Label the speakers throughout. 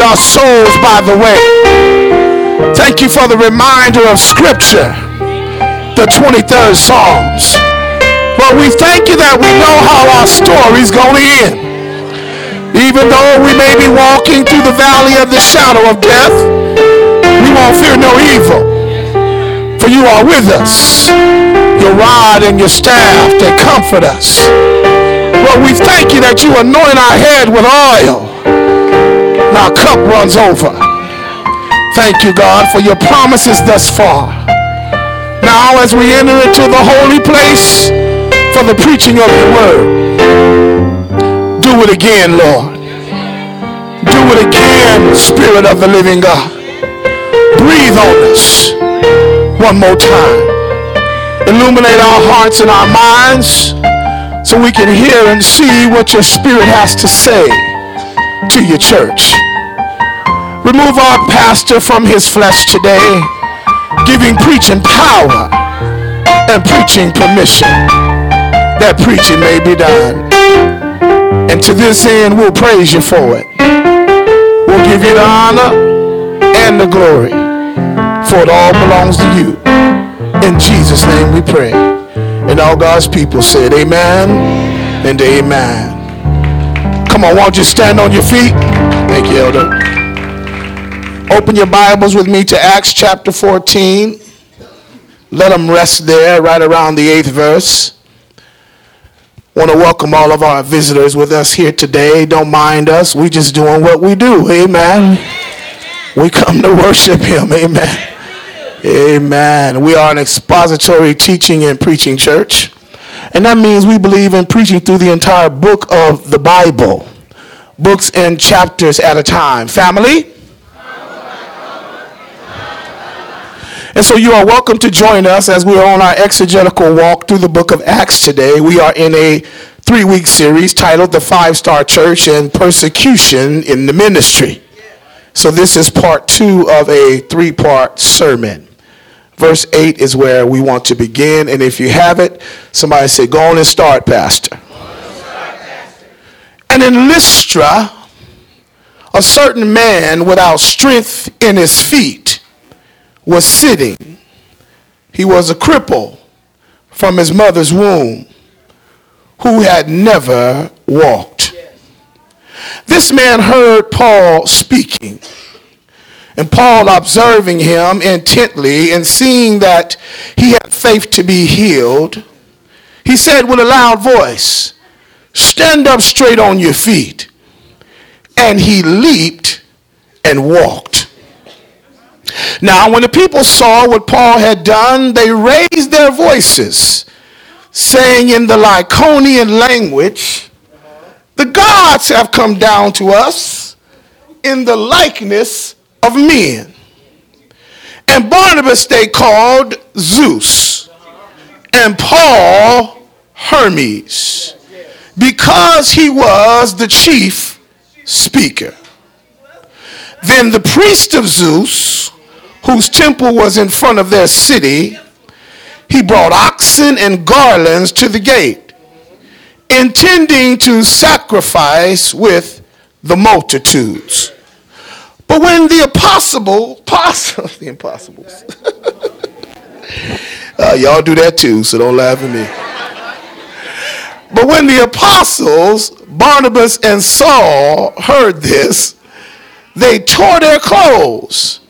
Speaker 1: our souls by the way. Thank you for the reminder of Scripture, the 23rd Psalms. But we thank you that we know how our story's going to end. Even though we may be walking through the valley of the shadow of death, we won't fear no evil. For you are with us. Your rod and your staff, they comfort us. Lord, we thank you that you anoint our head with oil. Our cup runs over. Thank you, God, for your promises thus far. Now, as we enter into the holy place, for the preaching of your word. Do it again, Lord. Do it again, Spirit of the living God. Breathe on us one more time. Illuminate our hearts and our minds so we can hear and see what your Spirit has to say to your church. Remove our pastor from his flesh today, giving preaching power and preaching permission that preaching may be done. And to this end, we'll praise you for it. We'll give you the honor and the glory, for it all belongs to you. In Jesus' name we pray. And all God's people said, Amen and Amen. Come on, won't you stand on your feet? Thank you, Elder. Open your Bibles with me to Acts chapter 14. Let them rest there, right around the eighth verse want to welcome all of our visitors with us here today. Don't mind us. We just doing what we do. Amen. We come to worship him. Amen. Amen. We are an expository teaching and preaching church. And that means we believe in preaching through the entire book of the Bible. Books and chapters at a time. Family? And so you are welcome to join us as we are on our exegetical walk through the book of Acts today. We are in a three week series titled The Five Star Church and Persecution in the Ministry. So this is part two of a three part sermon. Verse 8 is where we want to begin. And if you have it, somebody say, Go on and start, Pastor. And in Lystra, a certain man without strength in his feet was sitting. He was a cripple from his mother's womb who had never walked. This man heard Paul speaking. And Paul, observing him intently and seeing that he had faith to be healed, he said with a loud voice, Stand up straight on your feet. And he leaped and walked. Now, when the people saw what Paul had done, they raised their voices, saying in the Lycaonian language, The gods have come down to us in the likeness of men. And Barnabas they called Zeus, and Paul Hermes, because he was the chief speaker. Then the priest of Zeus, whose temple was in front of their city, he brought oxen and garlands to the gate, intending to sacrifice with the multitudes. But when the apostle, apostle, the impossibles, uh, y'all do that too, so don't laugh at me. But when the apostles, Barnabas and Saul, heard this, they tore their clothes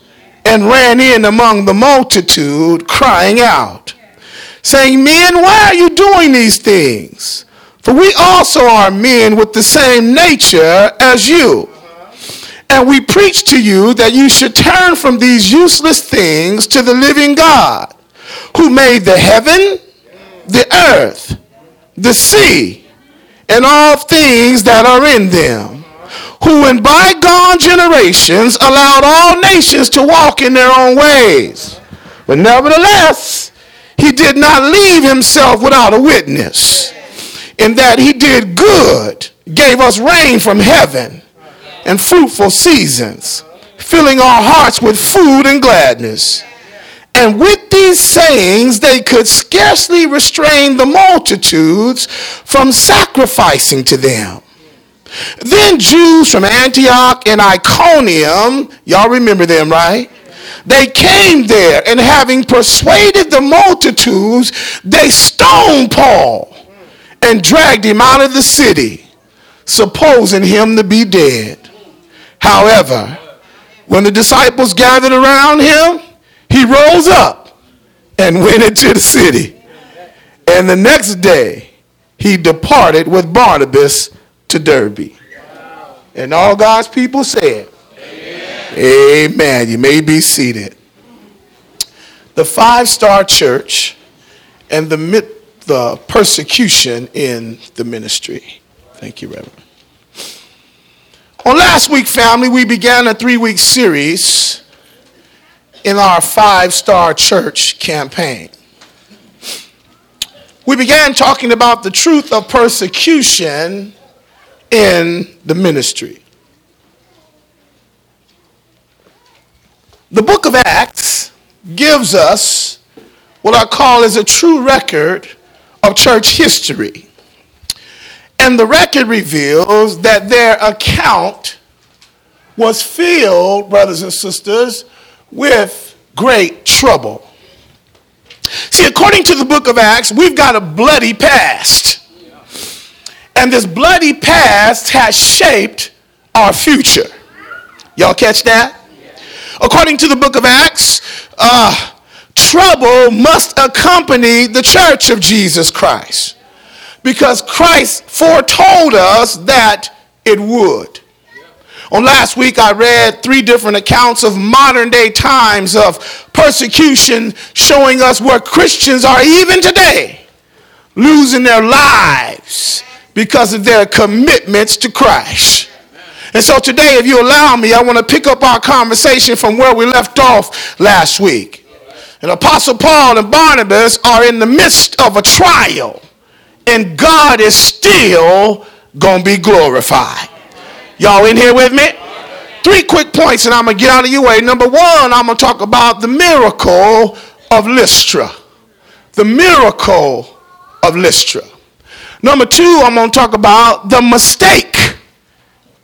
Speaker 1: and ran in among the multitude, crying out, saying, Men, why are you doing these things? For we also are men with the same nature as you. And we preach to you that you should turn from these useless things to the living God, who made the heaven, the earth, the sea, and all things that are in them who in bygone generations allowed all nations to walk in their own ways. But nevertheless, he did not leave himself without a witness in that he did good, gave us rain from heaven and fruitful seasons, filling our hearts with food and gladness. And with these sayings, they could scarcely restrain the multitudes from sacrificing to them. Then Jews from Antioch and Iconium, y'all remember them, right? They came there, and having persuaded the multitudes, they stoned Paul and dragged him out of the city, supposing him to be dead. However, when the disciples gathered around him, he rose up and went into the city. And the next day, he departed with Barnabas to Derbe. And all God's people said, Amen. Amen. You may be seated. The five star church and the, the persecution in the ministry. Thank you, Reverend. On last week, family, we began a three week series in our five star church campaign. We began talking about the truth of persecution in the ministry. The book of Acts gives us what I call is a true record of church history. And the record reveals that their account was filled, brothers and sisters, with great trouble. See, according to the book of Acts, we've got a bloody past. And this bloody past has shaped our future. Y'all catch that? According to the book of Acts, uh, trouble must accompany the church of Jesus Christ because Christ foretold us that it would. On last week, I read three different accounts of modern day times of persecution, showing us where Christians are even today losing their lives because of their commitments to Christ. And so today, if you allow me, I want to pick up our conversation from where we left off last week. And Apostle Paul and Barnabas are in the midst of a trial, and God is still going to be glorified. Y'all in here with me? Three quick points, and I'm going to get out of your way. Number one, I'm going to talk about the miracle of Lystra. The miracle of Lystra. Number two, I'm going to talk about the mistake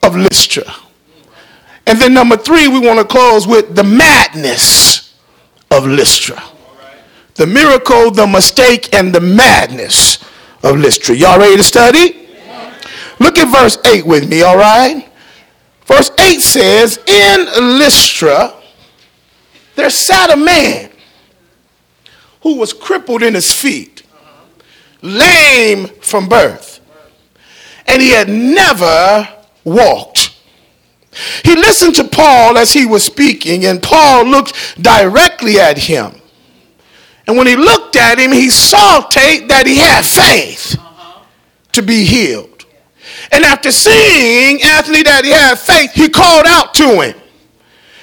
Speaker 1: of Lystra. And then number three, we want to close with the madness of Lystra. The miracle, the mistake, and the madness of Lystra. Y'all ready to study? Look at verse 8 with me, all right? Verse 8 says, In Lystra, there sat a man who was crippled in his feet lame from birth, and he had never walked. He listened to Paul as he was speaking, and Paul looked directly at him. And when he looked at him, he saw that he had faith to be healed. And after seeing Anthony that he had faith, he called out to him.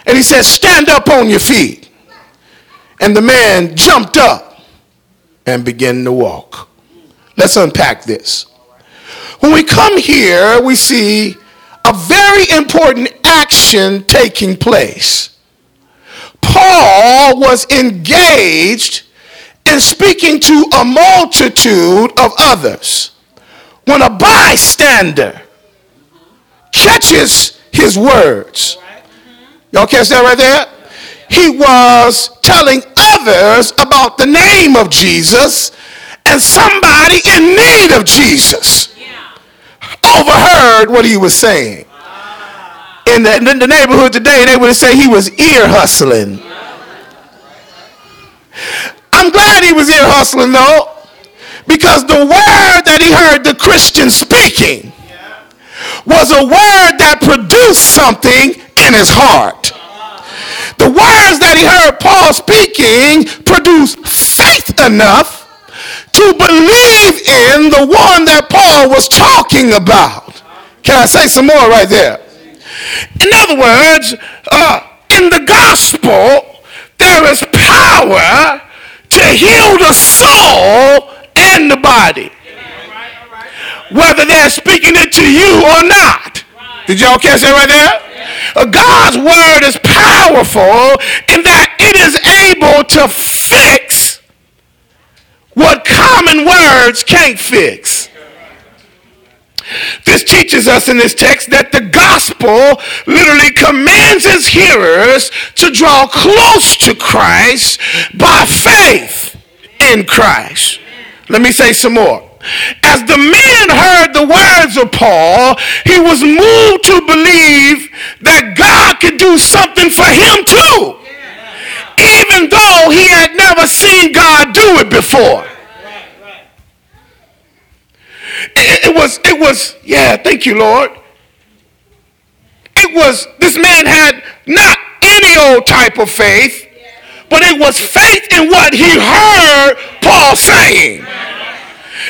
Speaker 1: And he said, Stand up on your feet. And the man jumped up and began to walk. Let's unpack this. When we come here, we see a very important action taking place. Paul was engaged in speaking to a multitude of others. When a bystander catches his words, y'all catch that right there? He was telling others about the name of Jesus and somebody in need of Jesus overheard what he was saying. In the, in the neighborhood today, they would say he was ear hustling. I'm glad he was ear hustling though, because the word that he heard the Christian speaking was a word that produced something in his heart. The words that he heard Paul speaking produced faith enough to believe in the one that Paul was talking about. Can I say some more right there? In other words, uh, in the gospel, there is power to heal the soul and the body. Whether they're speaking it to you or not. Did y'all catch that right there? Uh, God's word is powerful in that it is able to fix what common words can't fix. This teaches us in this text that the gospel literally commands its hearers to draw close to Christ by faith in Christ. Let me say some more. As the man heard the words of Paul, he was moved to believe that God could do something for him too. Even though he had never seen God do it before. It, was, it was, yeah, thank you, Lord. It was, this man had not any old type of faith, but it was faith in what he heard Paul saying.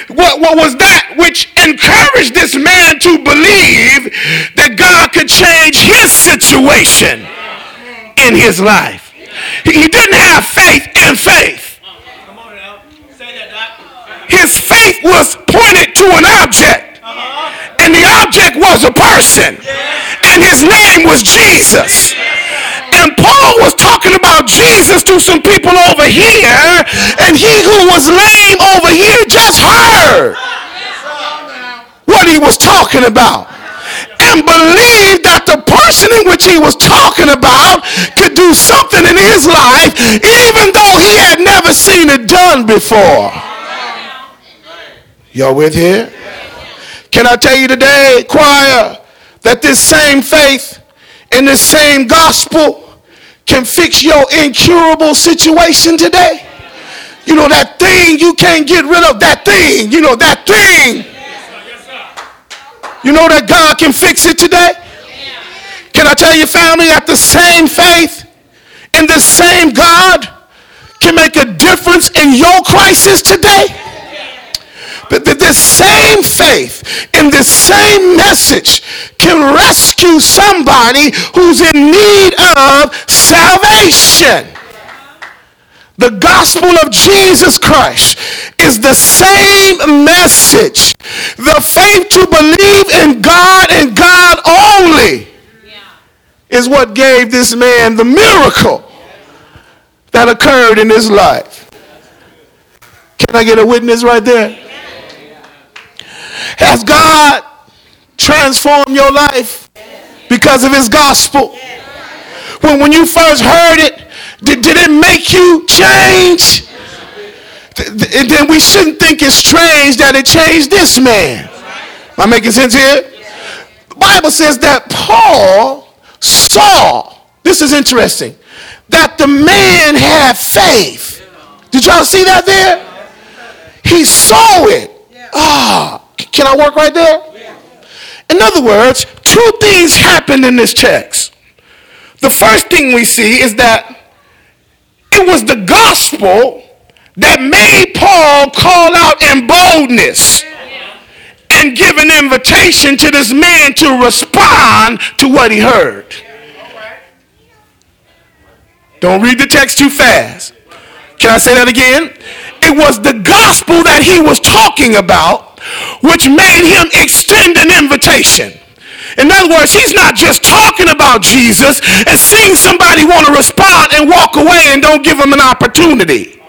Speaker 1: What, what was that which encouraged this man to believe that God could change his situation in his life? He, he didn't have faith in faith. His faith was pointed to an object. And the object was a person. And his name was Jesus. And Paul was talking about Jesus to some people over here, and he who was lame over here just heard what he was talking about and believed that the person in which he was talking about could do something in his life even though he had never seen it done before. Y'all with here? Can I tell you today, choir, that this same faith and the same gospel can fix your incurable situation today? You know, that thing you can't get rid of, that thing, you know, that thing. You know that God can fix it today? Can I tell you, family, that the same faith in the same God can make a difference in your crisis today? But this same faith in this same message can rescue somebody who's in need of salvation. The gospel of Jesus Christ is the same message. The faith to believe in God and God only is what gave this man the miracle that occurred in his life. Can I get a witness right there? Has God transformed your life because of his gospel? When, when you first heard it, did, did it make you change? And then we shouldn't think it's strange that it changed this man. Am I making sense here? The Bible says that Paul saw, this is interesting, that the man had faith. Did y'all see that there? He saw it. Ah, can I work right there? In other words, two things happened in this text. The first thing we see is that it was the gospel that made Paul call out in boldness and give an invitation to this man to respond to what he heard. Don't read the text too fast. Can I say that again? It was the gospel that he was talking about which made him extend an invitation. In other words, he's not just talking about Jesus and seeing somebody want to respond and walk away and don't give them an opportunity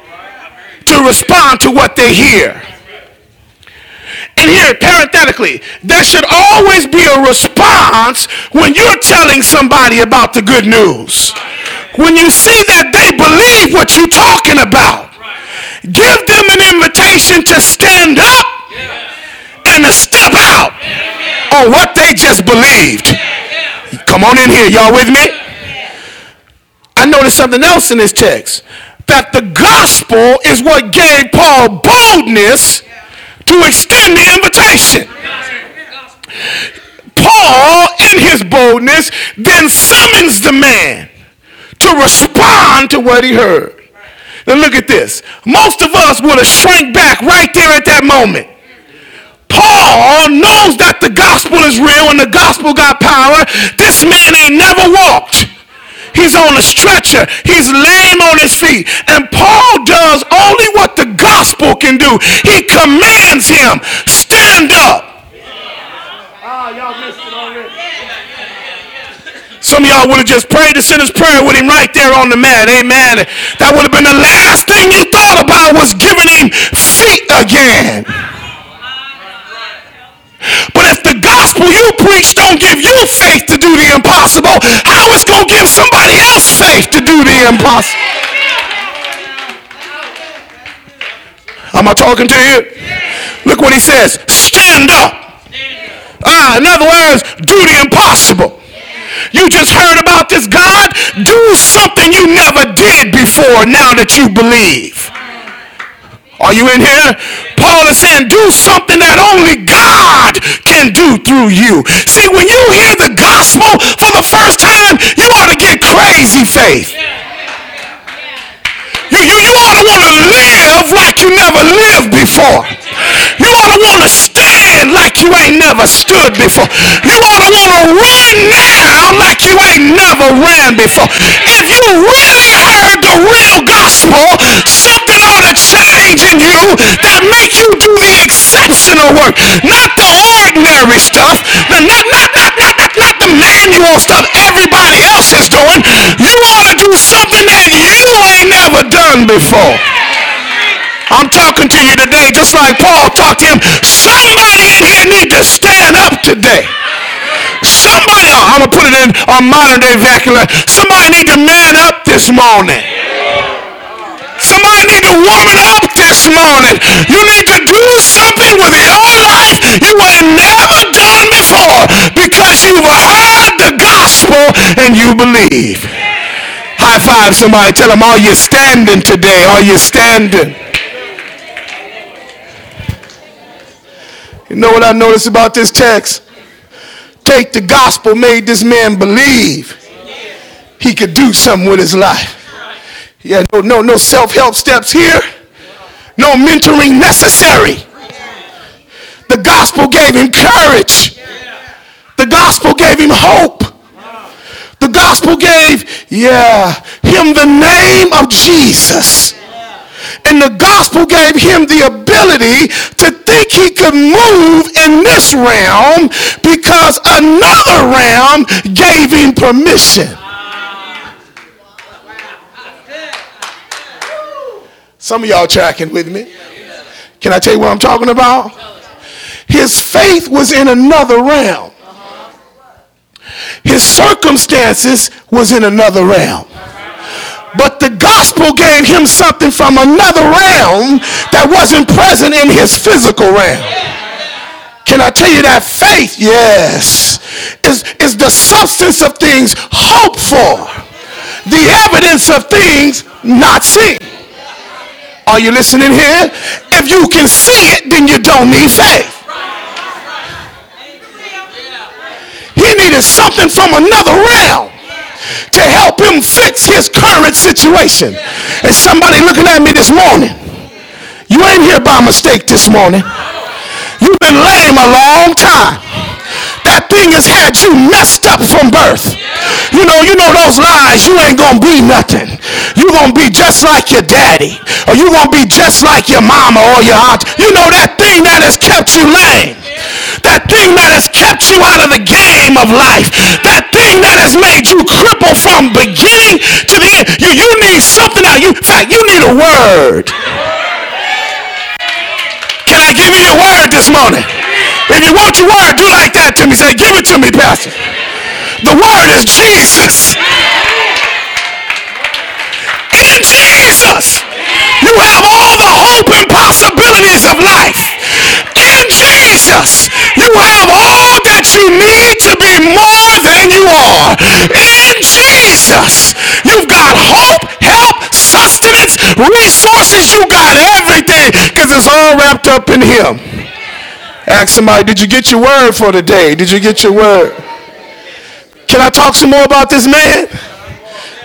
Speaker 1: to respond to what they hear. And here, parenthetically, there should always be a response when you're telling somebody about the good news. When you see that they believe what you're talking about, give them an invitation to stand up and to step out on what they just believed. Come on in here. Y'all with me? I noticed something else in this text. That the gospel is what gave Paul boldness to extend the invitation. Paul, in his boldness, then summons the man to respond to what he heard. Now look at this. Most of us would have shrank back right there at that moment. Paul knows that the gospel is real and the gospel got power. This man ain't never walked. He's on a stretcher. He's lame on his feet. And Paul does only what the gospel can do. He commands him, stand up. Ah, y'all missed it already. Some of y'all would have just prayed the sinner's prayer with him right there on the mat. Amen. That would have been the last thing you thought about was giving him feet again. But if the gospel you preach don't give you faith to do the impossible, how is going to give somebody else faith to do the impossible? Am I talking to you? Look what he says. Stand up. Ah, in other words, do the impossible. You just heard about this God. Do something you never did before now that you believe. Are you in here? Paul is saying, do something that only God can do through you. See, when you hear the gospel for the first time, you ought to get crazy faith. You, you, you ought to want to live like you never lived before. You ought to want to stand like you ain't never stood before. You ought to want to run now like you ain't never ran before. If you really heard the real gospel, something in you that make you do the exceptional work, not the ordinary stuff, the, not, not, not, not, not, not the manual stuff everybody else is doing. You ought to do something that you ain't never done before. I'm talking to you today just like Paul talked to him. Somebody in here need to stand up today. Somebody, I'm going to put it in a modern day vernacular. Somebody need to man up this morning. Somebody need to woman up this morning. You need to do something with your life you ain't never done before because you've heard the gospel and you believe. High five somebody. Tell them, are you standing today? Are you standing? You know what I noticed about this text? Take the gospel made this man believe he could do something with his life. Yeah, no, no, no self-help steps here. No mentoring necessary. The gospel gave him courage. The gospel gave him hope. The gospel gave, yeah, him the name of Jesus. And the gospel gave him the ability to think he could move in this realm because another realm gave him permission. Some of y'all tracking with me. Can I tell you what I'm talking about? His faith was in another realm. His circumstances was in another realm. But the gospel gave him something from another realm that wasn't present in his physical realm. Can I tell you that faith, yes, is, is the substance of things hoped for, the evidence of things not seen. Are you listening here? If you can see it, then you don't need faith. He needed something from another realm to help him fix his current situation. And somebody looking at me this morning, you ain't here by mistake this morning. You've been lame a long time. That thing has had you messed up from birth. You know, you know those lies, you ain't gonna be nothing. you gonna be just like your daddy. Or you gonna be just like your mama or your aunt. You know that thing that has kept you lame. That thing that has kept you out of the game of life. That thing that has made you cripple from beginning to the end. You, you need something out. You, in fact, you need a word. Can I give you your word this morning? If you want your word, do like that to me. Say, give it to me, Pastor. The word is Jesus. In Jesus, you have all the hope and possibilities of life. In Jesus, you have all that you need to be more than you are. In Jesus, you've got hope, help, sustenance, resources. You got everything because it's all wrapped up in Him. Ask somebody, did you get your word for today? Did you get your word? Can I talk some more about this man?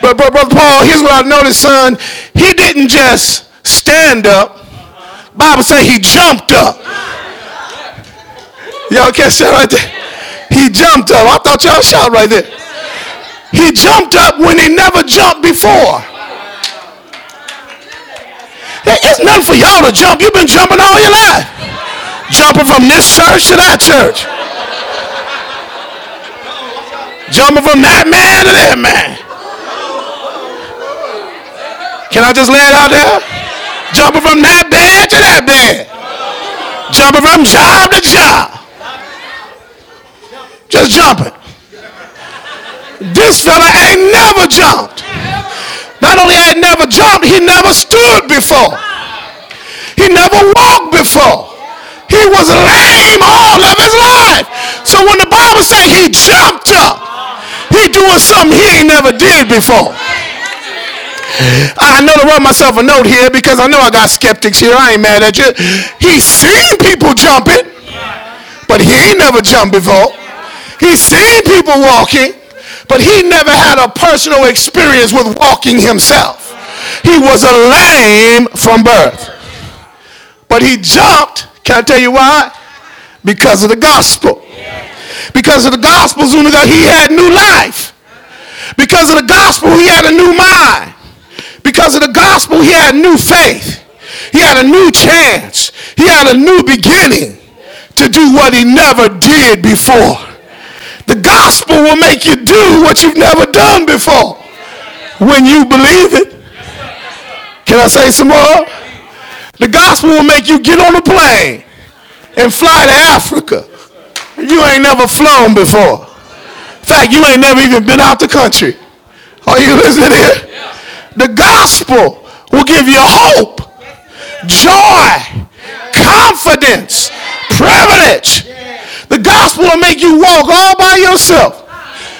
Speaker 1: But, but Brother Paul, here's what I noticed, son. He didn't just stand up. Bible say he jumped up. Y'all catch that right there? He jumped up. I thought y'all shout right there. He jumped up when he never jumped before. It's nothing for y'all to jump. You've been jumping all your life jumping from this church to that church. Jumping from that man to that man. Can I just lay it out there? Jumping from that bed to that bed. Jumping from job to job. just jumping. This fella ain't never jumped. Not only had never jumped, he never stood before. He never walked before. He was lame all of his life. So when the Bible says he jumped up, he doing something he ain't never did before. I know to write myself a note here because I know I got skeptics here. I ain't mad at you. He's seen people jumping, but he ain't never jumped before. He's seen people walking, but he never had a personal experience with walking himself. He was a lame from birth. But he jumped, can I tell you why? Because of the gospel. Because of the gospel, Zuniga, he had new life. Because of the gospel, he had a new mind. Because of the gospel, he had new faith. He had a new chance. He had a new beginning to do what he never did before. The gospel will make you do what you've never done before when you believe it. Can I say some more? The gospel will make you get on a plane and fly to Africa. You ain't never flown before. In fact, you ain't never even been out the country. Are you listening here? The gospel will give you hope, joy, confidence, privilege. The gospel will make you walk all by yourself.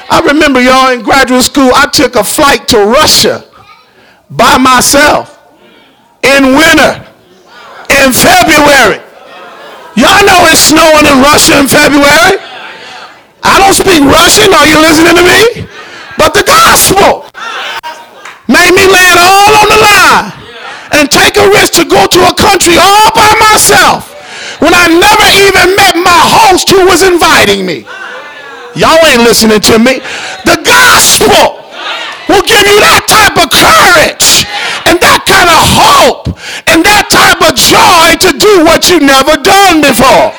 Speaker 1: I remember y'all in graduate school, I took a flight to Russia by myself in winter in February. Y'all know it's snowing in Russia in February. I don't speak Russian. Are you listening to me? But the gospel made me lay it all on the line and take a risk to go to a country all by myself when I never even met my host who was inviting me. Y'all ain't listening to me. The gospel will give you that type of courage and that kind of hope and that type of joy to do what you've never done before.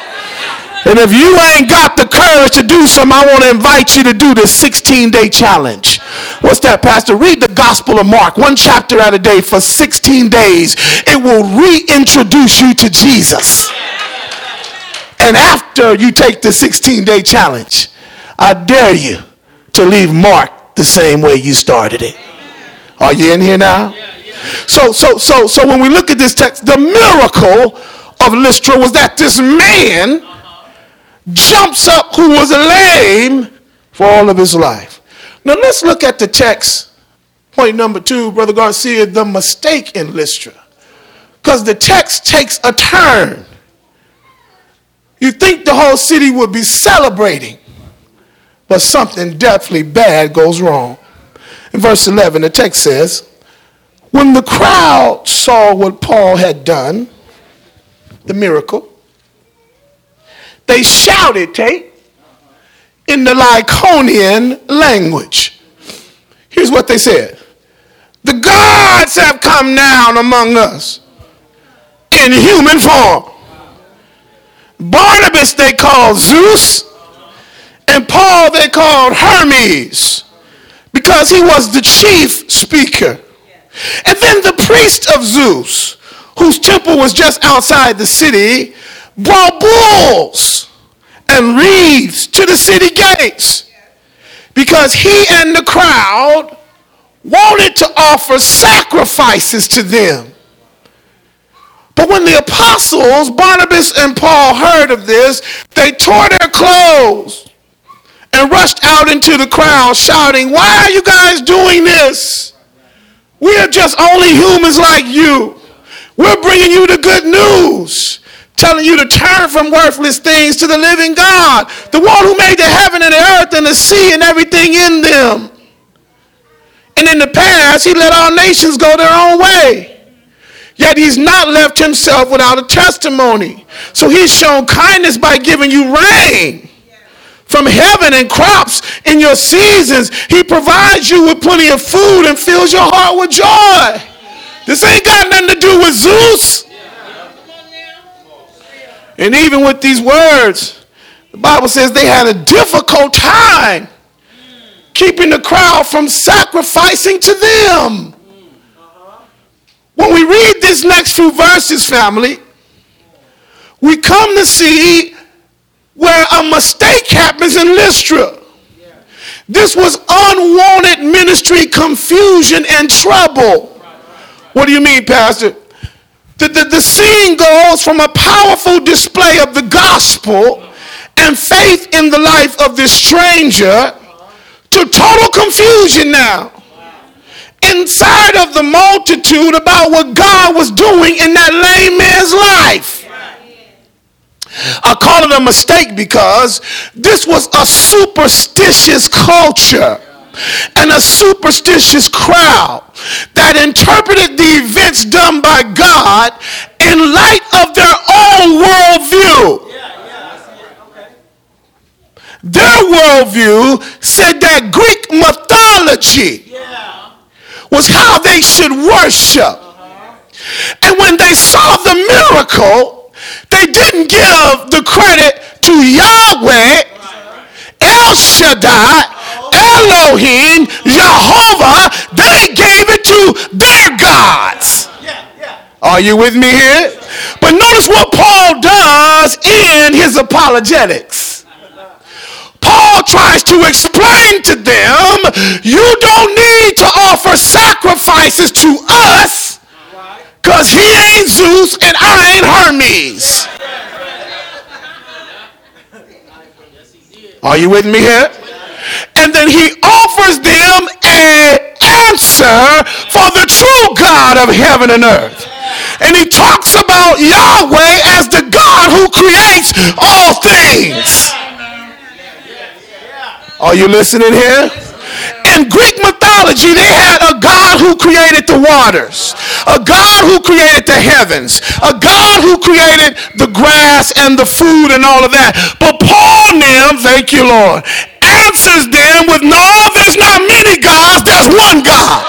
Speaker 1: And if you ain't got the courage to do something, I want to invite you to do the 16 day challenge. What's that, Pastor? Read the Gospel of Mark, one chapter at a day for 16 days. It will reintroduce you to Jesus. And after you take the 16 day challenge, I dare you to leave Mark the same way you started it. Are you in here now? So, so, so, so when we look at this text, the miracle of Lystra was that this man jumps up who was lame for all of his life. Now let's look at the text. Point number two, Brother Garcia, the mistake in Lystra. Because the text takes a turn. You think the whole city would be celebrating, but something definitely bad goes wrong. In verse 11, the text says, When the crowd saw what Paul had done, the miracle, they shouted, Tate, in the Lycaonian language. Here's what they said The gods have come down among us in human form. Barnabas they called Zeus, and Paul they called Hermes because he was the chief speaker. And then the priest of Zeus, whose temple was just outside the city, brought bulls and wreaths to the city gates because he and the crowd wanted to offer sacrifices to them. But when the apostles, Barnabas and Paul, heard of this, they tore their clothes and rushed out into the crowd shouting, Why are you guys doing this? We are just only humans like you. We're bringing you the good news telling you to turn from worthless things to the living God, the one who made the heaven and the earth and the sea and everything in them. And in the past, he let all nations go their own way. Yet he's not left himself without a testimony. So he's shown kindness by giving you rain from heaven and crops in your seasons. He provides you with plenty of food and fills your heart with joy. This ain't got nothing to do with Zeus. And even with these words, the Bible says they had a difficult time keeping the crowd from sacrificing to them. When we read this next few verses, family, we come to see where a mistake happens in Lystra. This was unwanted ministry confusion and trouble. What do you mean, Pastor? The, the, the scene goes from a powerful display of the gospel and faith in the life of this stranger to total confusion now inside of the multitude about what God was doing in that lame man's life. I call it a mistake because this was a superstitious culture and a superstitious crowd that interpreted the events done by God in light of their own worldview. Their worldview said that Greek mythology was how they should worship. And when they saw the miracle, they didn't give the credit to Yahweh, El Shaddai, Elohim, Jehovah. They gave it to their gods. Are you with me here? But notice what Paul does in his apologetics. Paul tries to explain to them you don't need to offer sacrifices to us because he ain't Zeus and I ain't Hermes. Are you with me here? And then he offers them an answer for the true God of heaven and earth. And he talks about Yahweh as the God who creates all things. Are you listening here? In Greek mythology, they had a God who created the waters, a God who created the heavens, a God who created the grass and the food and all of that. But Paul them, thank you, Lord, answers them with no, there's not many gods, there's one God.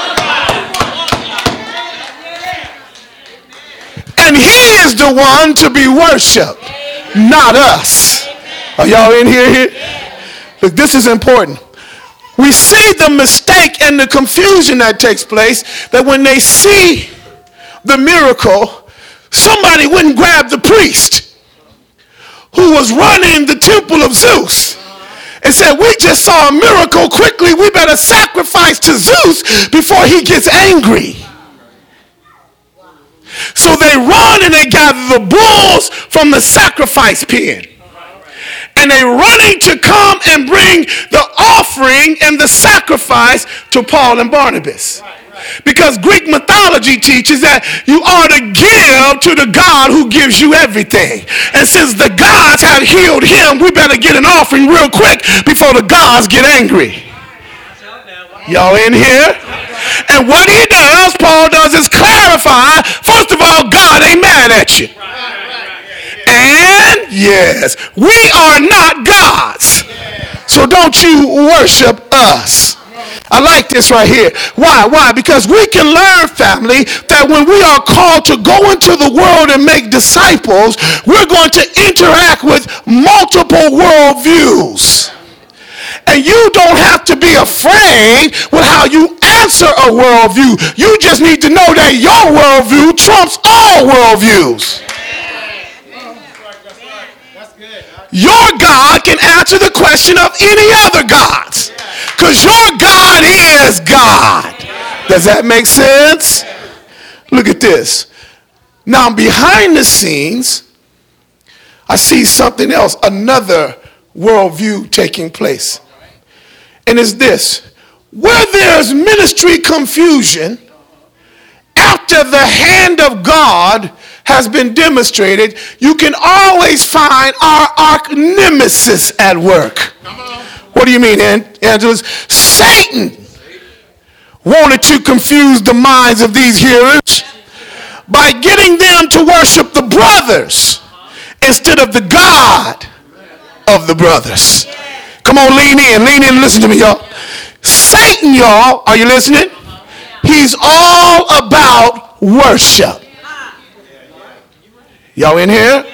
Speaker 1: And he is the one to be worshiped, not us. Are y'all in here? here? Look, this is important. We see the mistake and the confusion that takes place that when they see the miracle, somebody wouldn't grab the priest who was running the temple of Zeus and said, We just saw a miracle quickly. We better sacrifice to Zeus before he gets angry. So they run and they gather the bulls from the sacrifice pen and they running to come and bring the offering and the sacrifice to Paul and Barnabas. Because Greek mythology teaches that you are to give to the God who gives you everything. And since the gods have healed him, we better get an offering real quick before the gods get angry. Y'all in here? And what he does, Paul does, is clarify first of all, God ain't mad at you. Yes, we are not gods. So don't you worship us. I like this right here. Why? Why? Because we can learn, family, that when we are called to go into the world and make disciples, we're going to interact with multiple worldviews. And you don't have to be afraid with how you answer a worldview. You just need to know that your worldview trumps all worldviews. Your God can answer the question of any other gods. Because your God is God. Does that make sense? Look at this. Now, behind the scenes, I see something else, another worldview taking place. And it's this where there's ministry confusion, after the hand of God has been demonstrated, you can always find our arch nemesis at work. What do you mean, Angelus? Satan wanted to confuse the minds of these hearers by getting them to worship the brothers instead of the God of the brothers. Come on, lean in, lean in, and listen to me, y'all. Satan, y'all, are you listening? He's all about worship. Y'all in here?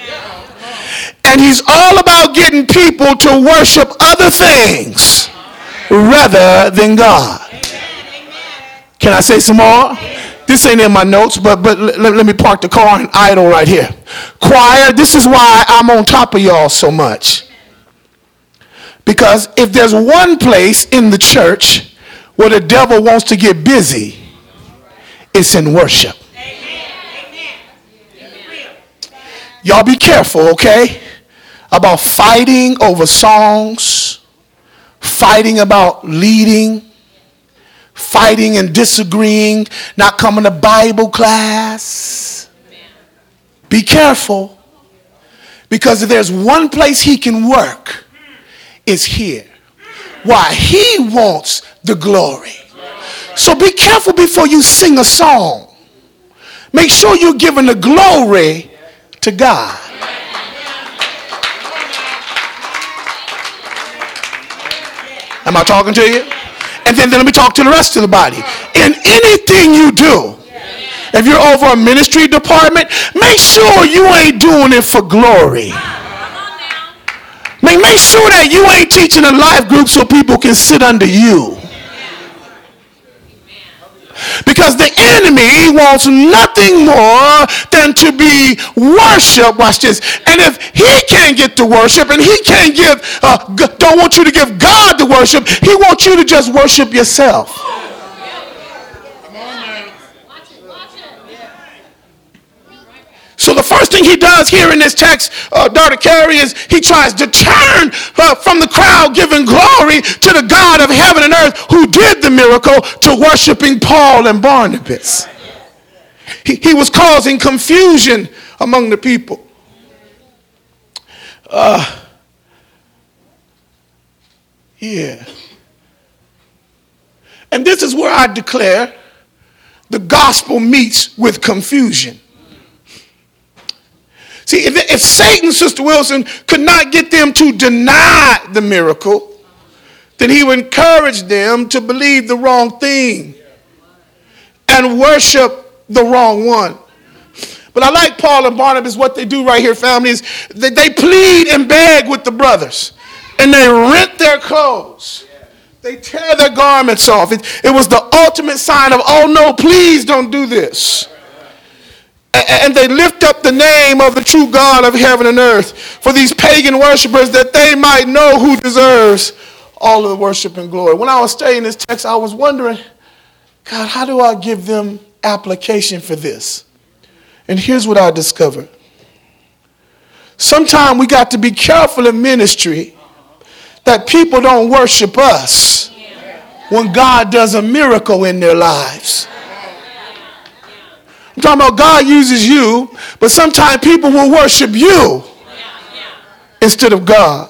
Speaker 1: And he's all about getting people to worship other things rather than God. Can I say some more? This ain't in my notes, but, but let, let me park the car and idle right here. Choir, this is why I'm on top of y'all so much. Because if there's one place in the church where the devil wants to get busy, it's in worship. Y'all be careful, okay? About fighting over songs, fighting about leading, fighting and disagreeing, not coming to Bible class. Be careful. Because if there's one place he can work, it's here. Why? He wants the glory. So be careful before you sing a song. Make sure you're giving the glory to God. Am I talking to you? And then, then let me talk to the rest of the body. In anything you do, if you're over a ministry department, make sure you ain't doing it for glory. Make, make sure that you ain't teaching a life group so people can sit under you. Because the enemy wants nothing more than to be worshiped. Watch this. And if he can't get the worship and he can't give, uh, don't want you to give God the worship, he wants you to just worship yourself. So the first thing he does here in this text, uh, Dr. Carey, is he tries to turn uh, from the crowd giving glory to the God of heaven and earth who did the miracle to worshiping Paul and Barnabas. He, he was causing confusion among the people. Uh, yeah. And this is where I declare the gospel meets with confusion. See, if, if Satan, Sister Wilson, could not get them to deny the miracle, then he would encourage them to believe the wrong thing and worship the wrong one. But I like Paul and Barnabas, what they do right here, families. that they plead and beg with the brothers. And they rent their clothes. They tear their garments off. It, it was the ultimate sign of, oh no, please don't do this and they lift up the name of the true God of heaven and earth for these pagan worshippers that they might know who deserves all of the worship and glory. When I was studying this text, I was wondering, God, how do I give them application for this? And here's what I discovered. Sometimes we got to be careful in ministry that people don't worship us when God does a miracle in their lives. I'm talking about God uses you, but sometimes people will worship you instead of God.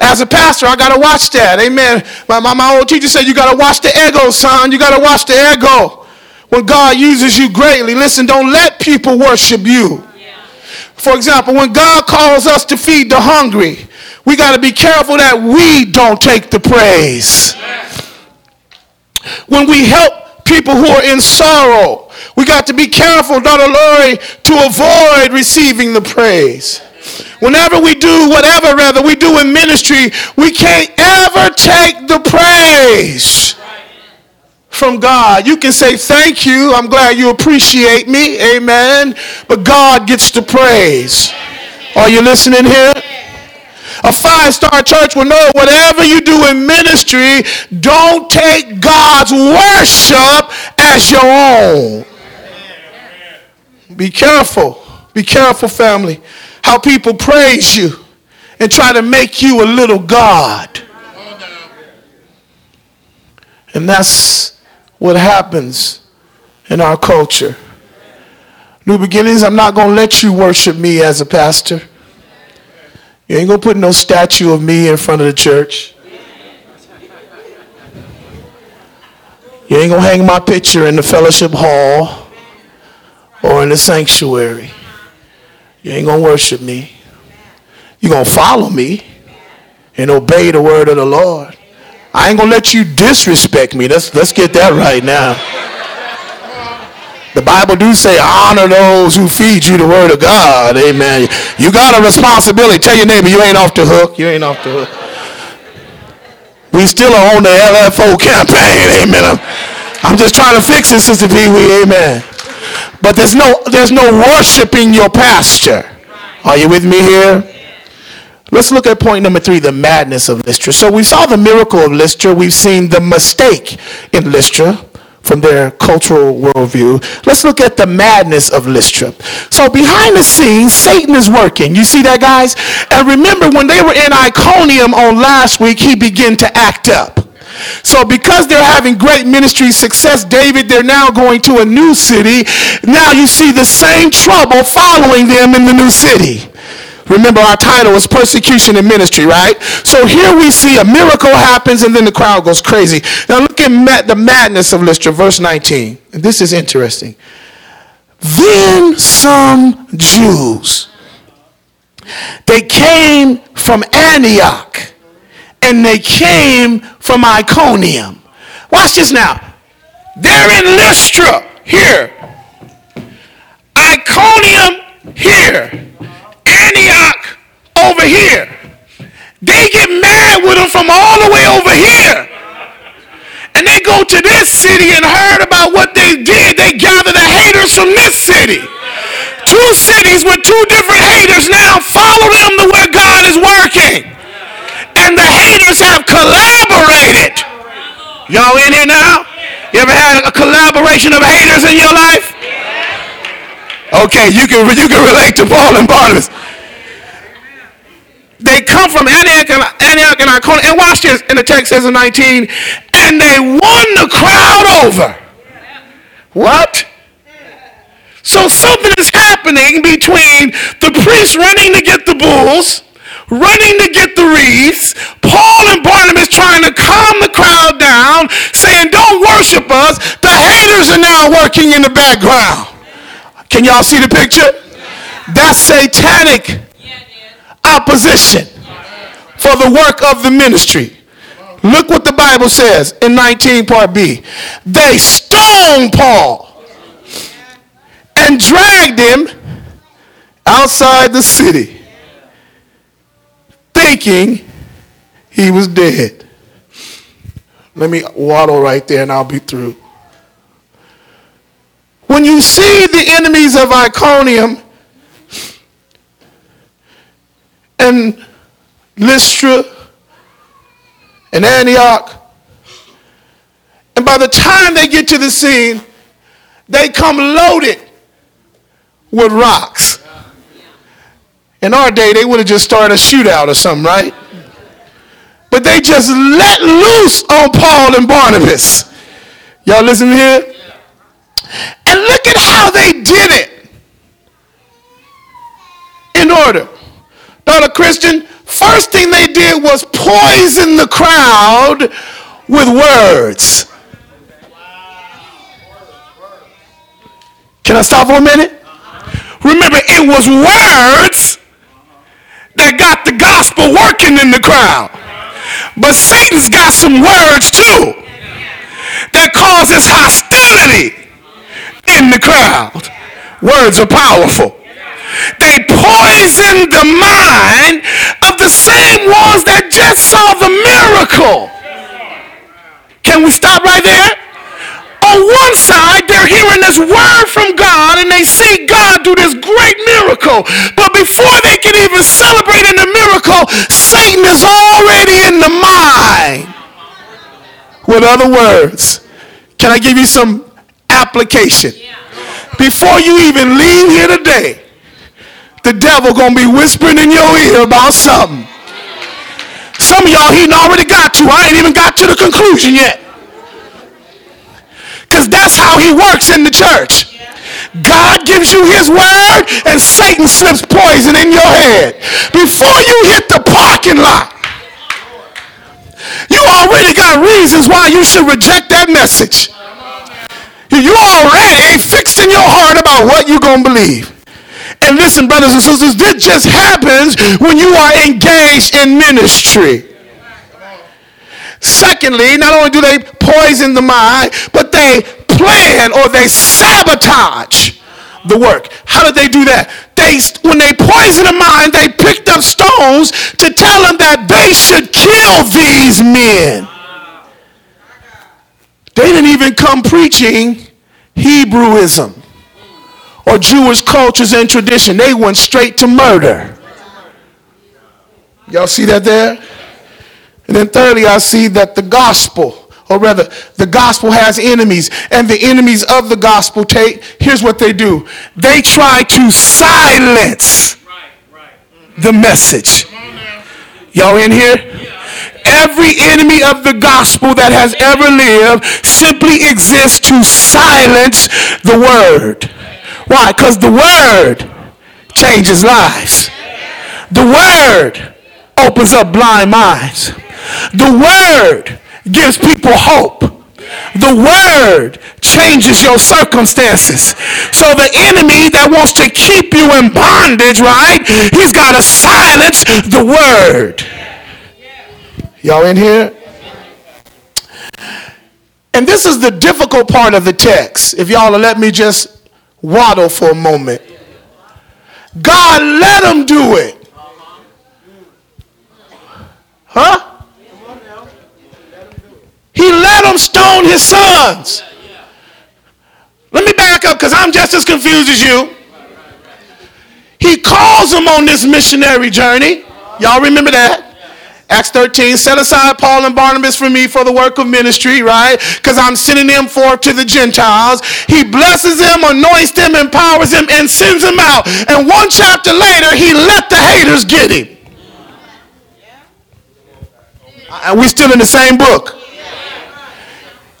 Speaker 1: As a pastor, I got to watch that. Amen. My, my, my old teacher said, You got to watch the ego, son. You got to watch the ego. When God uses you greatly, listen, don't let people worship you. For example, when God calls us to feed the hungry, we got to be careful that we don't take the praise. When we help people who are in sorrow, we got to be careful, Dr. Lori, to avoid receiving the praise. Whenever we do whatever, rather, we do in ministry, we can't ever take the praise from God. You can say, Thank you. I'm glad you appreciate me. Amen. But God gets the praise. Are you listening here? A five star church will know whatever you do in ministry, don't take God's worship as your own. Be careful. Be careful, family. How people praise you and try to make you a little God. And that's what happens in our culture. New beginnings, I'm not going to let you worship me as a pastor. You ain't going to put no statue of me in front of the church. You ain't going to hang my picture in the fellowship hall or in the sanctuary. You ain't going to worship me. You're going to follow me and obey the word of the Lord. I ain't going to let you disrespect me. Let's, let's get that right now. The Bible do say honor those who feed you the word of God. Amen. You got a responsibility. Tell your neighbor you ain't off the hook. You ain't off the hook. We still are on the LFO campaign. Amen. I'm, I'm just trying to fix it, Sister Pee Wee. Amen. But there's no, there's no worshiping your pastor. Are you with me here? Let's look at point number three the madness of Lystra. So we saw the miracle of Lystra, we've seen the mistake in Lystra from their cultural worldview. Let's look at the madness of Lystra. So behind the scenes, Satan is working. You see that, guys? And remember, when they were in Iconium on last week, he began to act up. So because they're having great ministry success, David, they're now going to a new city. Now you see the same trouble following them in the new city. Remember, our title is Persecution in Ministry, right? So here we see a miracle happens and then the crowd goes crazy. Now look at the madness of Lystra, verse 19. This is interesting. Then some Jews, they came from Antioch and they came from Iconium. Watch this now. They're in Lystra here. Iconium here. Antioch over here. They get mad with them from all the way over here. And they go to this city and heard about what they did. They gather the haters from this city. Two cities with two different haters now follow them to where God is working. And the haters have collaborated. Y'all in here now? You ever had a collaboration of haters in your life? Okay, you can, you can relate to Paul and Barnabas. They come from Antioch and, Antioch and Iconium. And watch this. In the text says in 19, and they won the crowd over. What? So something is happening between the priests running to get the bulls, running to get the wreaths. Paul and Barnabas trying to calm the crowd down, saying, Don't worship us. The haters are now working in the background. Can y'all see the picture? That's satanic opposition for the work of the ministry. Look what the Bible says in 19 part B. They stoned Paul and dragged him outside the city, thinking he was dead. Let me waddle right there and I'll be through. When you see the enemies of Iconium and Lystra and Antioch. And by the time they get to the scene, they come loaded with rocks. In our day, they would have just started a shootout or something, right? But they just let loose on Paul and Barnabas. Y'all listen here? And look at how they did it in order. A Christian. First thing they did was poison the crowd with words. Can I stop for a minute? Remember, it was words that got the gospel working in the crowd. But Satan's got some words too that causes hostility in the crowd. Words are powerful. They poison the mind of the same ones that just saw the miracle. Can we stop right there? On one side, they're hearing this word from God and they see God do this great miracle. But before they can even celebrate in the miracle, Satan is already in the mind. With other words, can I give you some application? Before you even leave here today, the devil gonna be whispering in your ear about something. Some of y'all, he already got to. I ain't even got to the conclusion yet. Because that's how he works in the church. God gives you his word and Satan slips poison in your head. Before you hit the parking lot, you already got reasons why you should reject that message. You already fixed in your heart about what you're going to believe. And listen, brothers and sisters, this just happens when you are engaged in ministry. Secondly, not only do they poison the mind, but they plan or they sabotage the work. How did they do that? They, when they poisoned the mind, they picked up stones to tell them that they should kill these men. They didn't even come preaching Hebrewism or Jewish cultures and tradition. They went straight to murder. Y'all see that there? And then thirdly, I see that the gospel, or rather, the gospel has enemies, and the enemies of the gospel take, here's what they do. They try to silence the message. Y'all in here? Every enemy of the gospel that has ever lived simply exists to silence the word. Why? Because the word changes lives. The word opens up blind minds. The word gives people hope. The word changes your circumstances. So the enemy that wants to keep you in bondage, right? He's got to silence the word. Y'all in here? And this is the difficult part of the text. If y'all will let me just waddle for a moment. God let him do it. Huh? He let them stone his sons. Let me back up because I'm just as confused as you. He calls them on this missionary journey. Y'all remember that? Acts 13, set aside Paul and Barnabas for me for the work of ministry, right? Because I'm sending them forth to the Gentiles. He blesses them, anoints them, empowers them, and sends them out. And one chapter later, he let the haters get him. And we still in the same book.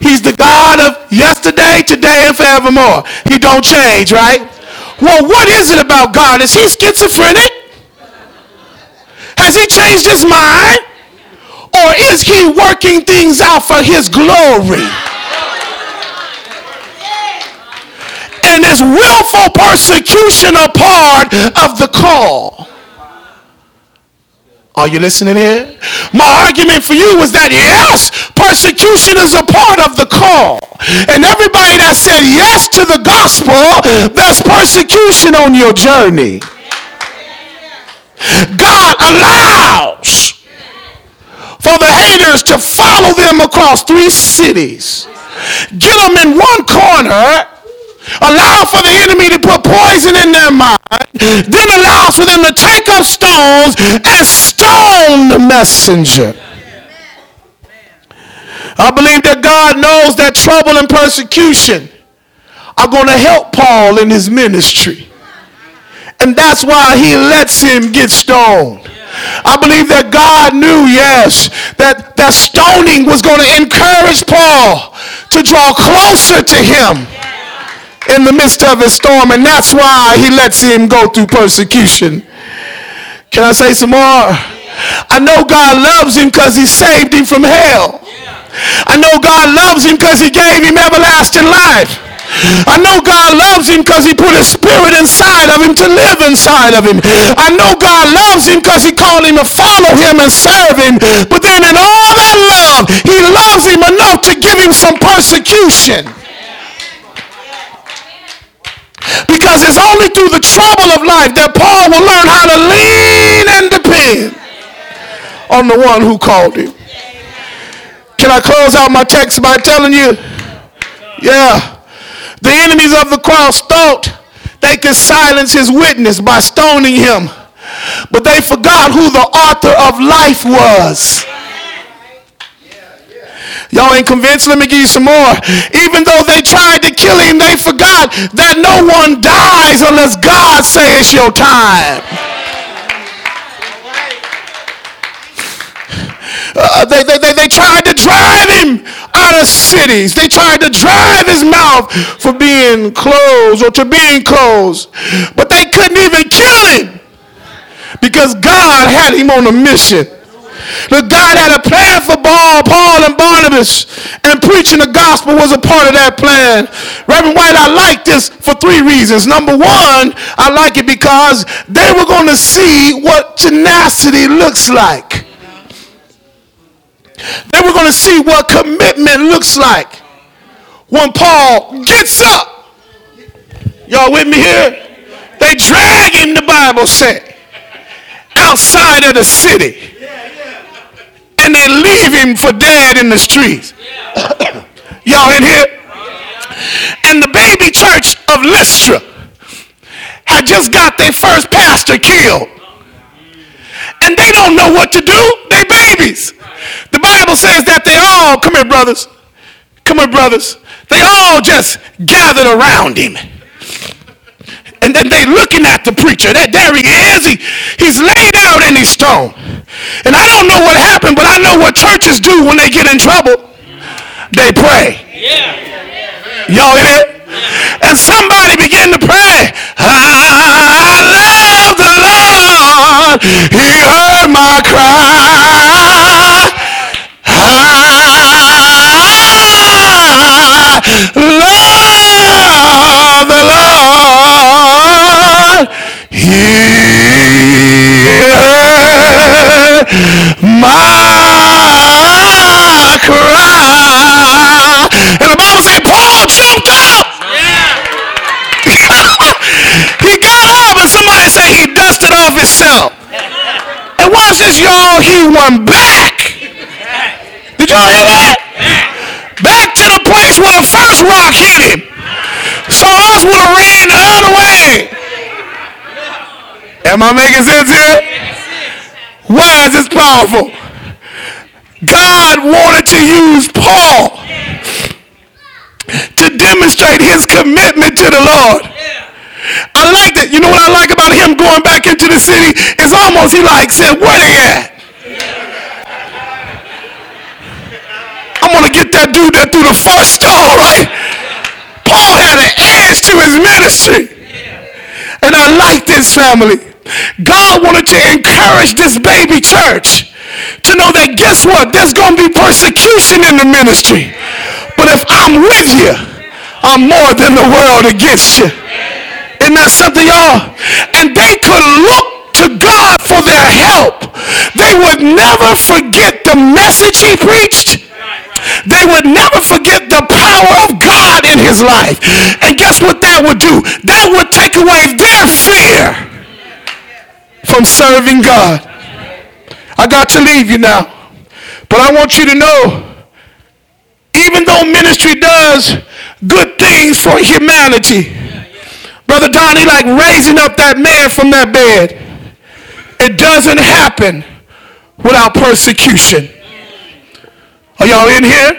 Speaker 1: He's the God of yesterday, today, and forevermore. He don't change, right? Well, what is it about God? Is he schizophrenic? Has he changed his mind? Or is he working things out for his glory? And is willful persecution a part of the call? Are you listening here? My argument for you was that yes, persecution is a part of the call. And everybody that said yes to the gospel, there's persecution on your journey. God allows for the haters to follow them across three cities, get them in one corner, allow for the enemy to put poison in their mind, then allows for them to take up stones and stone the messenger. I believe that God knows that trouble and persecution are going to help Paul in his ministry. And that's why he lets him get stoned. I believe that God knew, yes, that that stoning was going to encourage Paul to draw closer to him in the midst of his storm, and that's why he lets him go through persecution. Can I say some more? I know God loves him because he saved him from hell. I know God loves him because he gave him everlasting life. I know God loves him because he put his spirit inside of him to live inside of him. I know God loves him because he called him to follow him and serve him. But then in all that love, he loves him enough to give him some persecution. Because it's only through the trouble of life that Paul will learn how to lean and depend on the one who called him. Can I close out my text by telling you? Yeah. The enemies of the cross thought they could silence his witness by stoning him. But they forgot who the author of life was. Y'all ain't convinced? Let me give you some more. Even though they tried to kill him, they forgot that no one dies unless God says it's your time. Uh, they, they, they, they tried to drive him out of cities. They tried to drive his mouth for being closed or to being closed. But they couldn't even kill him because God had him on a mission. But God had a plan for Paul, Paul and Barnabas, and preaching the gospel was a part of that plan. Reverend White, I like this for three reasons. Number one, I like it because they were going to see what tenacity looks like. They were going to see what commitment looks like when Paul gets up. Y'all with me here? They drag him, the Bible said, outside of the city and they leave him for dead in the streets. Y'all in here? And the baby church of Lystra had just got their first pastor killed. And and they don't know what to do. They babies. The Bible says that they all, come here, brothers. Come here, brothers. They all just gathered around him. And then they looking at the preacher. That there he is. He, he's laid out in his stone. And I don't know what happened, but I know what churches do when they get in trouble. They pray. Yeah. Y'all hear? And somebody began to pray. I love the Lord. He heard my cry. I love Lord. He heard my cry. And the Bible said Paul jumped up. Yeah. he got up and somebody said he dusted off himself. And watch this, y'all. He went back. Did y'all hear that? Back to the place where the first rock hit him. So us would have ran the other way. Am I making sense here? Why is this powerful? God wanted to use Paul to demonstrate his commitment to the Lord. I like that. You know what I like about him going back into the city? It's almost he like said, where they at? I'm gonna get that dude that through the first stone, right? Paul had an edge to his ministry. And I like this family. God wanted to encourage this baby church to know that guess what? There's going to be persecution in the ministry. But if I'm with you, I'm more than the world against you. Isn't that something, y'all? And they could look to God for their help. They would never forget the message he preached. They would never forget the power of God in his life. And guess what that would do? That would take away their fear from serving God. I got to leave you now. But I want you to know, even though ministry does good things for humanity, Brother Donnie, like raising up that man from that bed, it doesn't happen without persecution. Are y'all in here?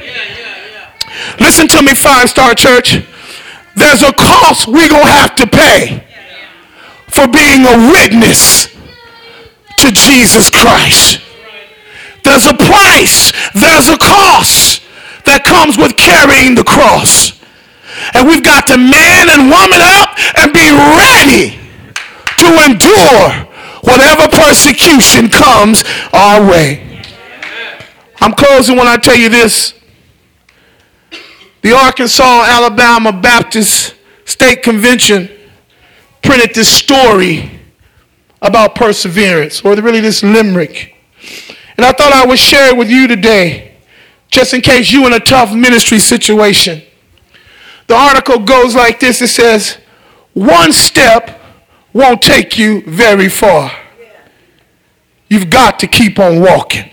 Speaker 1: Listen to me, Five Star Church. There's a cost we're going to have to pay for being a witness to Jesus Christ. There's a price, there's a cost that comes with carrying the cross. And we've got to man and woman up and be ready to endure whatever persecution comes our way. I'm closing when I tell you this. The Arkansas Alabama Baptist State Convention printed this story about perseverance, or really this limerick. And I thought I would share it with you today, just in case you're in a tough ministry situation. The article goes like this it says, One step won't take you very far. You've got to keep on walking.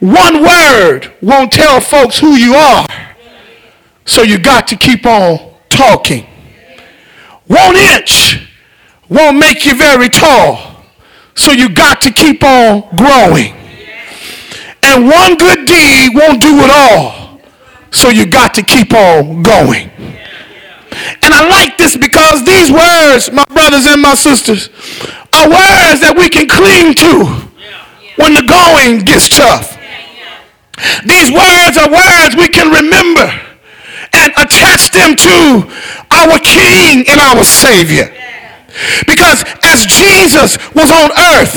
Speaker 1: One word won't tell folks who you are. So you got to keep on talking. One inch won't make you very tall. So you got to keep on growing. And one good deed won't do it all. So you got to keep on going. And I like this because these words, my brothers and my sisters, are words that we can cling to when the going gets tough. These words are words we can remember and attach them to our King and our Savior. Because as Jesus was on earth,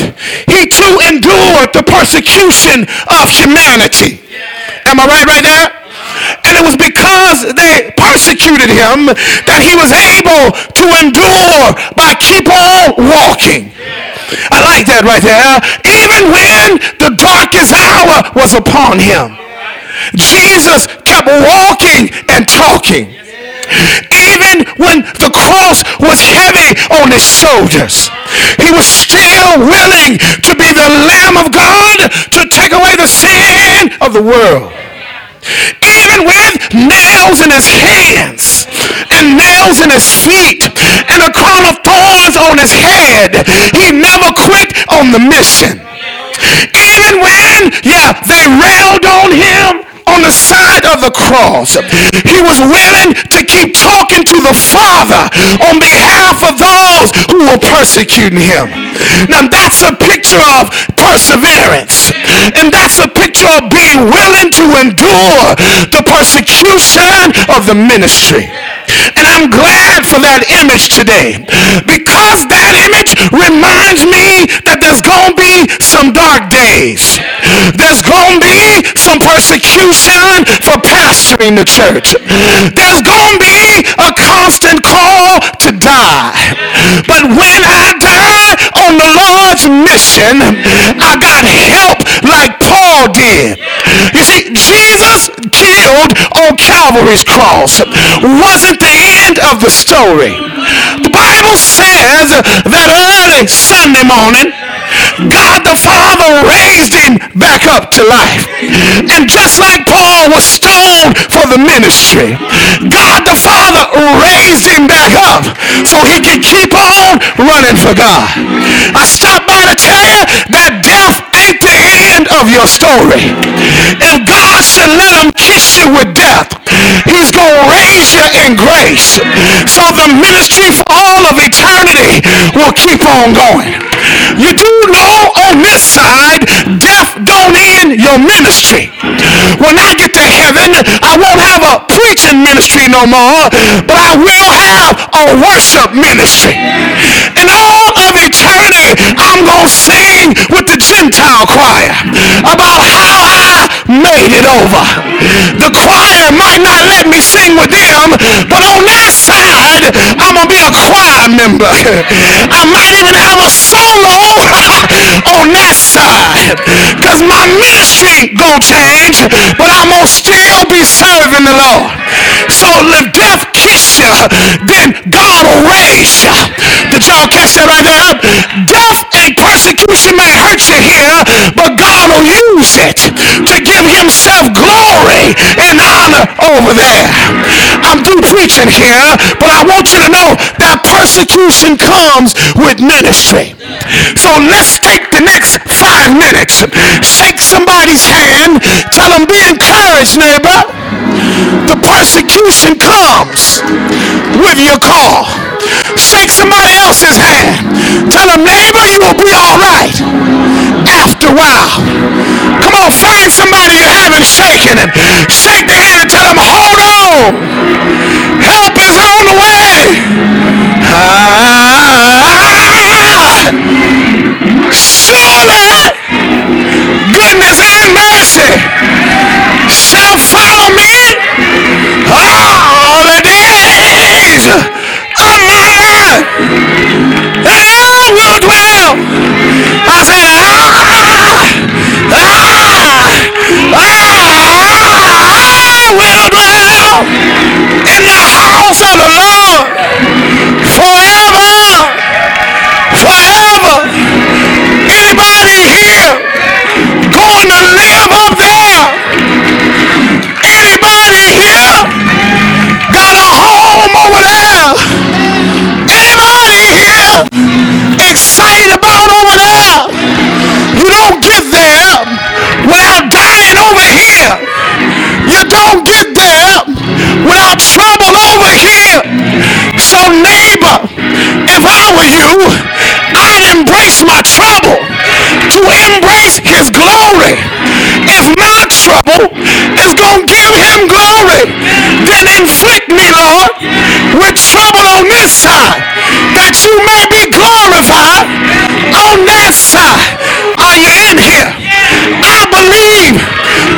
Speaker 1: he too endured the persecution of humanity. Am I right right there? And it was because they persecuted him that he was able to endure by keep on walking. I like that right there. Even when the darkest hour was upon him, Jesus kept walking and talking even when the cross was heavy on his shoulders. He was still willing to be the Lamb of God to take away the sin of the world. Even with nails in his hands and nails in his feet and a crown of thorns on his head. He never quit on the mission. Even when, yeah, they railed on the side of the cross. He was willing to keep talking to the Father on behalf of those who were persecuting him. Now that's a picture of perseverance. And that's a picture of being willing to endure the persecution of the ministry. And I'm glad for that image today because that image reminds me that there's going to be some dark days. There's going to be some persecution for pastoring the church. There's going to be a constant call to die. But when I die on the Lord's mission, I got help like Paul did. Jesus killed on Calvary's cross wasn't the end of the story. The Bible says that early Sunday morning, God the Father raised him back up to life. And just like Paul was stoned for the ministry, God the Father raised him back up so he could keep on running for God. I stopped by to tell you that death your story. If God should let him kiss you with death, he's going to raise you in grace. So the ministry for all of eternity will keep on going. You do know on this side, death don't end your ministry. When I get to heaven, I won't have a preaching ministry no more, but I will have a worship ministry. In all of eternity, I'm going to with the Gentile choir about how I made it over. The choir might not let me sing with them, but on that side, I'm going to be a choir member. I might even have a solo on that side. Because my ministry gonna change, but I'm gonna still be serving the Lord. So if death kiss you, then God will raise you. Did y'all catch that right there? And may hurt you here, but God will use it to give himself glory and honor over there. I'm through preaching here, but I want you to know that persecution comes with ministry. So let's take the next five minutes. Shake somebody's hand. Tell them, be encouraged, neighbor. The persecution comes with your call. Shake somebody else's hand. Tell them, neighbor, you will be all right after a while. Come on, find somebody you haven't shaken and shake their hand and tell them, hold on. Help is on the way. Ah. Surely goodness and mercy shall follow me all the days of my life. Inflict me, Lord, with trouble on this side, that you may be glorified on that side. Are you in here? I believe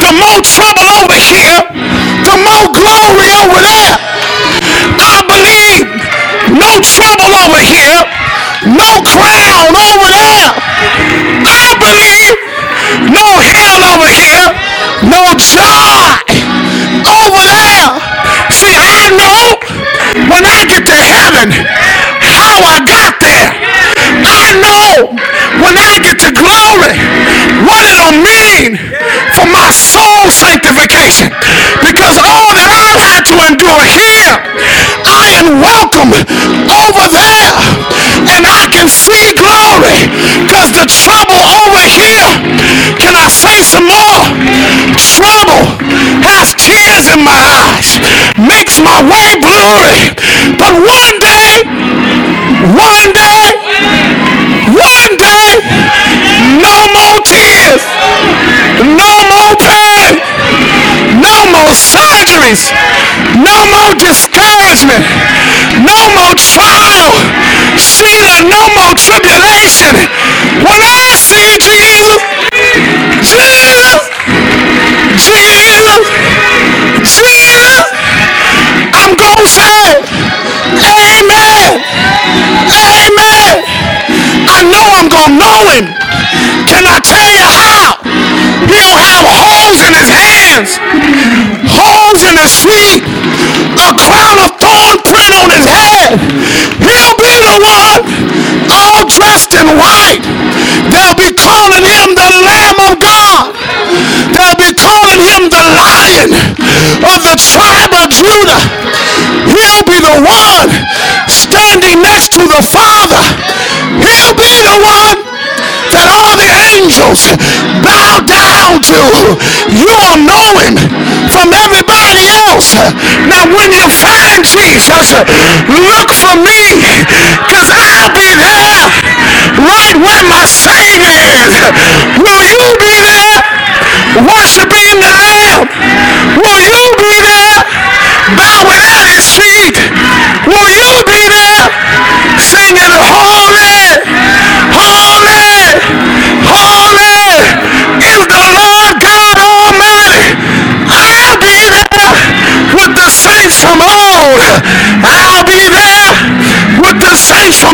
Speaker 1: the more trouble over here, the more when I get to glory, what it'll mean for my soul sanctification. Because all that I've had to endure here, I am welcome over there. And I can see glory because the trouble over here, can I say some more? Trouble has tears in my eyes, makes my way surgeries, no more discouragement, no more trial, Sheila, no more tribulation. The Father. He'll be the one that all the angels bow down to. You'll know him from everybody else. Now when you find Jesus, look for me because I'll be there right where my Savior is. Will you be there worshiping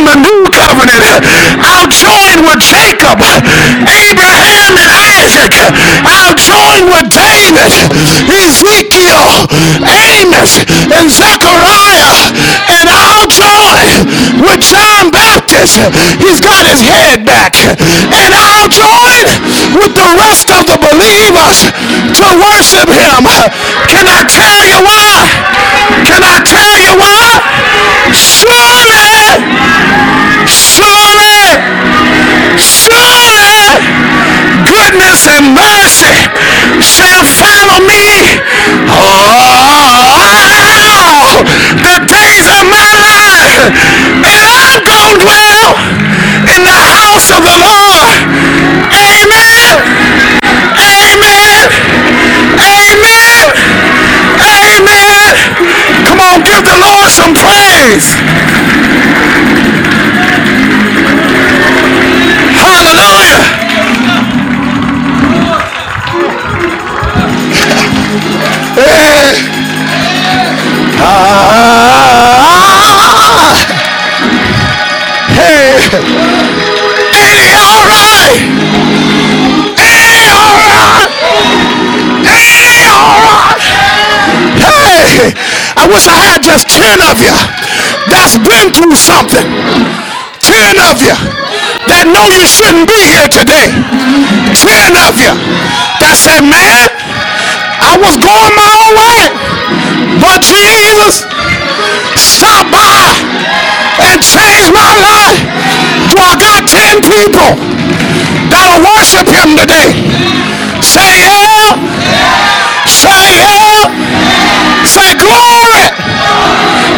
Speaker 1: the new covenant. I'll join with Jacob, Abraham, and Isaac. I'll join with David, Ezekiel, Amos, and Zechariah. And I'll join with John Baptist. He's got his head back. And I'll join with the rest of the believers to worship him. Just 10 of you that's been through something. 10 of you that know you shouldn't be here today. 10 of you that said, man, I was going my own way. But Jesus stopped by and changed my life. So I got 10 people that'll worship him today. Say yeah. Say yeah. Say glory.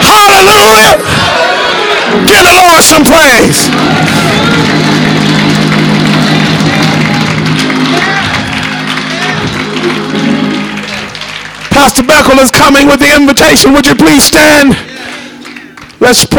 Speaker 1: Hallelujah. Give the Lord some praise. Pastor Beckel is coming with the invitation. Would you please stand? Let's pray.